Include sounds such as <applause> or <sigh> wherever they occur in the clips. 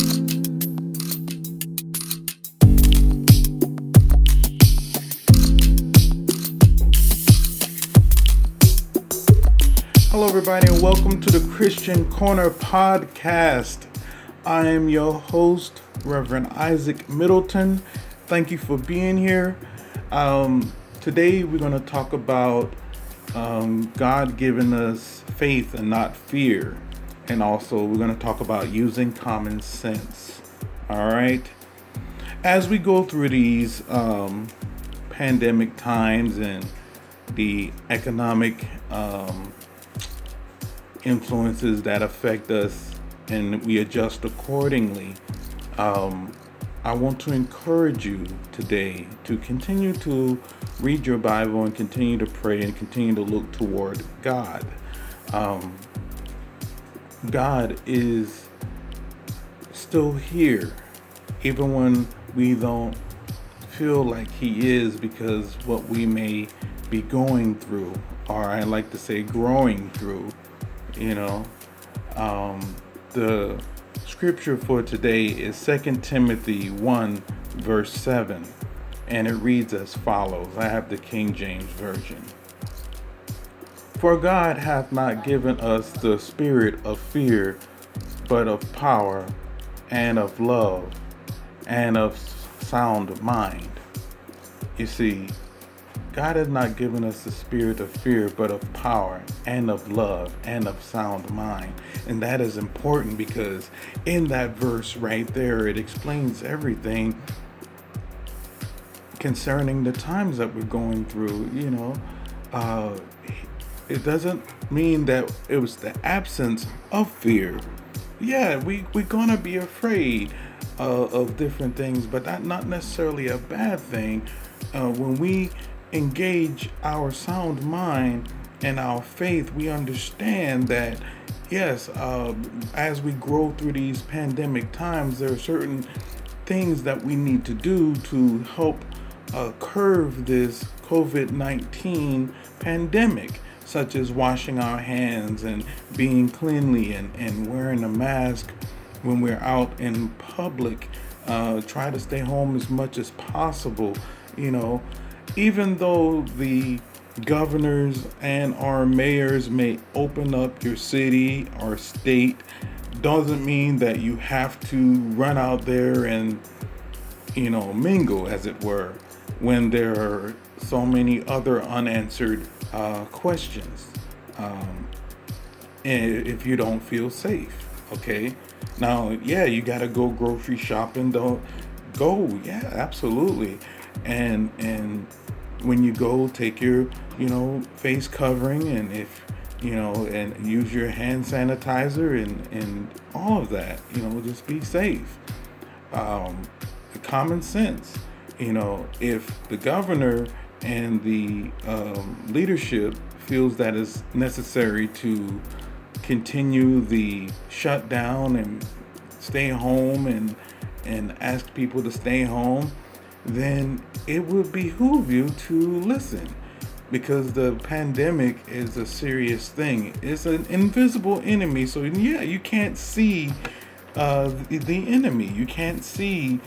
Hello, everybody, and welcome to the Christian Corner podcast. I am your host, Reverend Isaac Middleton. Thank you for being here. Um, today, we're going to talk about um, God giving us faith and not fear. And also, we're going to talk about using common sense. All right. As we go through these um, pandemic times and the economic um, influences that affect us and we adjust accordingly. Um, I want to encourage you today to continue to read your Bible and continue to pray and continue to look toward God. Um, God is still here, even when we don't feel like He is, because what we may be going through, or I like to say growing through, you know. Um, the scripture for today is 2 Timothy 1, verse 7, and it reads as follows I have the King James Version. For God hath not given us the spirit of fear, but of power, and of love, and of sound mind. You see, God has not given us the spirit of fear, but of power and of love and of sound mind. And that is important because in that verse right there, it explains everything concerning the times that we're going through. You know, uh, it doesn't mean that it was the absence of fear. Yeah, we, we're to be afraid uh, of different things, but that's not necessarily a bad thing. Uh, when we engage our sound mind and our faith, we understand that yes, uh, as we grow through these pandemic times, there are certain things that we need to do to help uh, curve this COVID 19 pandemic, such as washing our hands and being cleanly and, and wearing a mask when we're out in public. Uh, try to stay home as much as possible, you know even though the governors and our mayors may open up your city or state, doesn't mean that you have to run out there and, you know, mingle, as it were, when there are so many other unanswered uh, questions. Um, if you don't feel safe, okay? Now, yeah, you got to go grocery shopping. Don't go, yeah, absolutely and and when you go take your you know face covering and if you know and use your hand sanitizer and and all of that you know just be safe um, common sense you know if the governor and the um, leadership feels that it's necessary to continue the shutdown and stay home and and ask people to stay home then it would behoove you to listen because the pandemic is a serious thing. It's an invisible enemy. So, yeah, you can't see uh, the, enemy, you can't see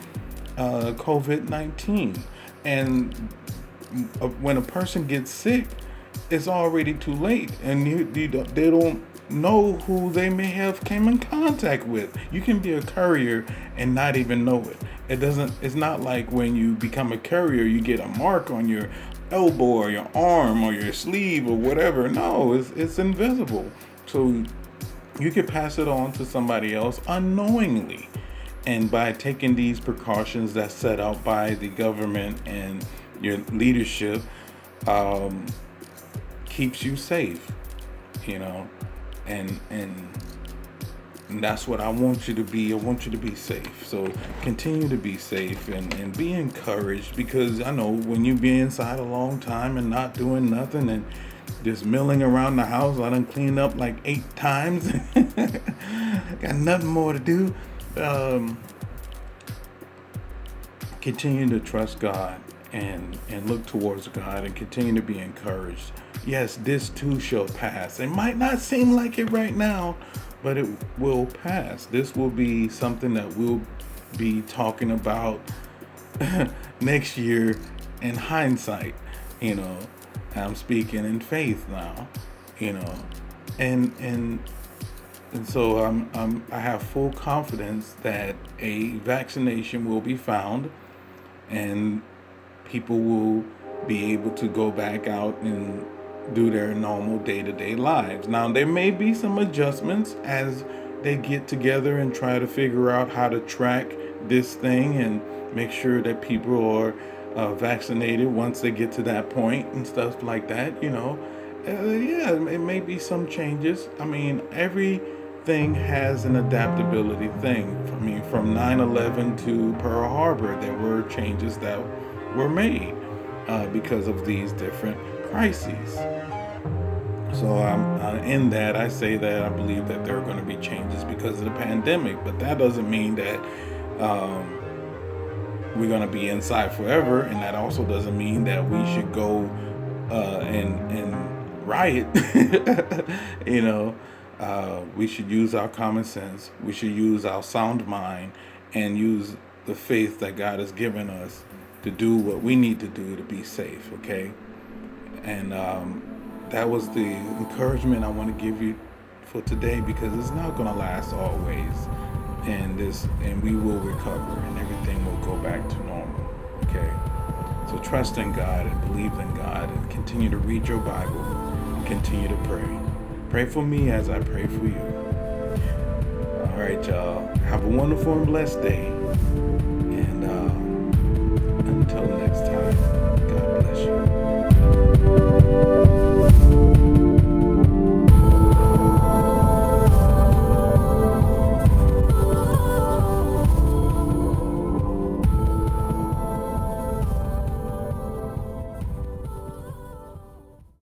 uh, COVID 19. And when a person gets sick, it's already too late, and you, you they don't know who they may have came in contact with. You can be a courier and not even know it. It doesn't it's not like when you become a courier you get a mark on your elbow or your arm or your sleeve or whatever. No, it's it's invisible. So you could pass it on to somebody else unknowingly. And by taking these precautions that's set out by the government and your leadership, um, keeps you safe, you know and and that's what I want you to be. I want you to be safe. So continue to be safe and, and be encouraged because I know when you be inside a long time and not doing nothing and just milling around the house, I done cleaned up like eight times. <laughs> Got nothing more to do. Um, continue to trust God and and look towards God and continue to be encouraged. Yes, this too shall pass. It might not seem like it right now, but it will pass. This will be something that we'll be talking about <laughs> next year in hindsight. You know, I'm speaking in faith now. You know, and and and so I'm, I'm I have full confidence that a vaccination will be found, and people will be able to go back out and do their normal day-to-day lives. Now there may be some adjustments as they get together and try to figure out how to track this thing and make sure that people are uh, vaccinated once they get to that point and stuff like that. You know, uh, yeah, it may be some changes. I mean, everything has an adaptability thing. I mean, from 9/11 to Pearl Harbor, there were changes that were made uh, because of these different crises. So um, uh, in that, I say that I believe that there are going to be changes because of the pandemic, but that doesn't mean that um, we're going to be inside forever, and that also doesn't mean that we should go uh, and and riot. <laughs> you know, uh, we should use our common sense. We should use our sound mind and use the faith that God has given us to do what we need to do to be safe. Okay, and um, that was the encouragement I want to give you for today because it's not going to last always. And this and we will recover and everything will go back to normal okay? So trust in god and believe in god and continue to read your bible continue to pray. Pray for me as i pray for you. All right y'all. Have a wonderful and blessed day until next time, God bless you.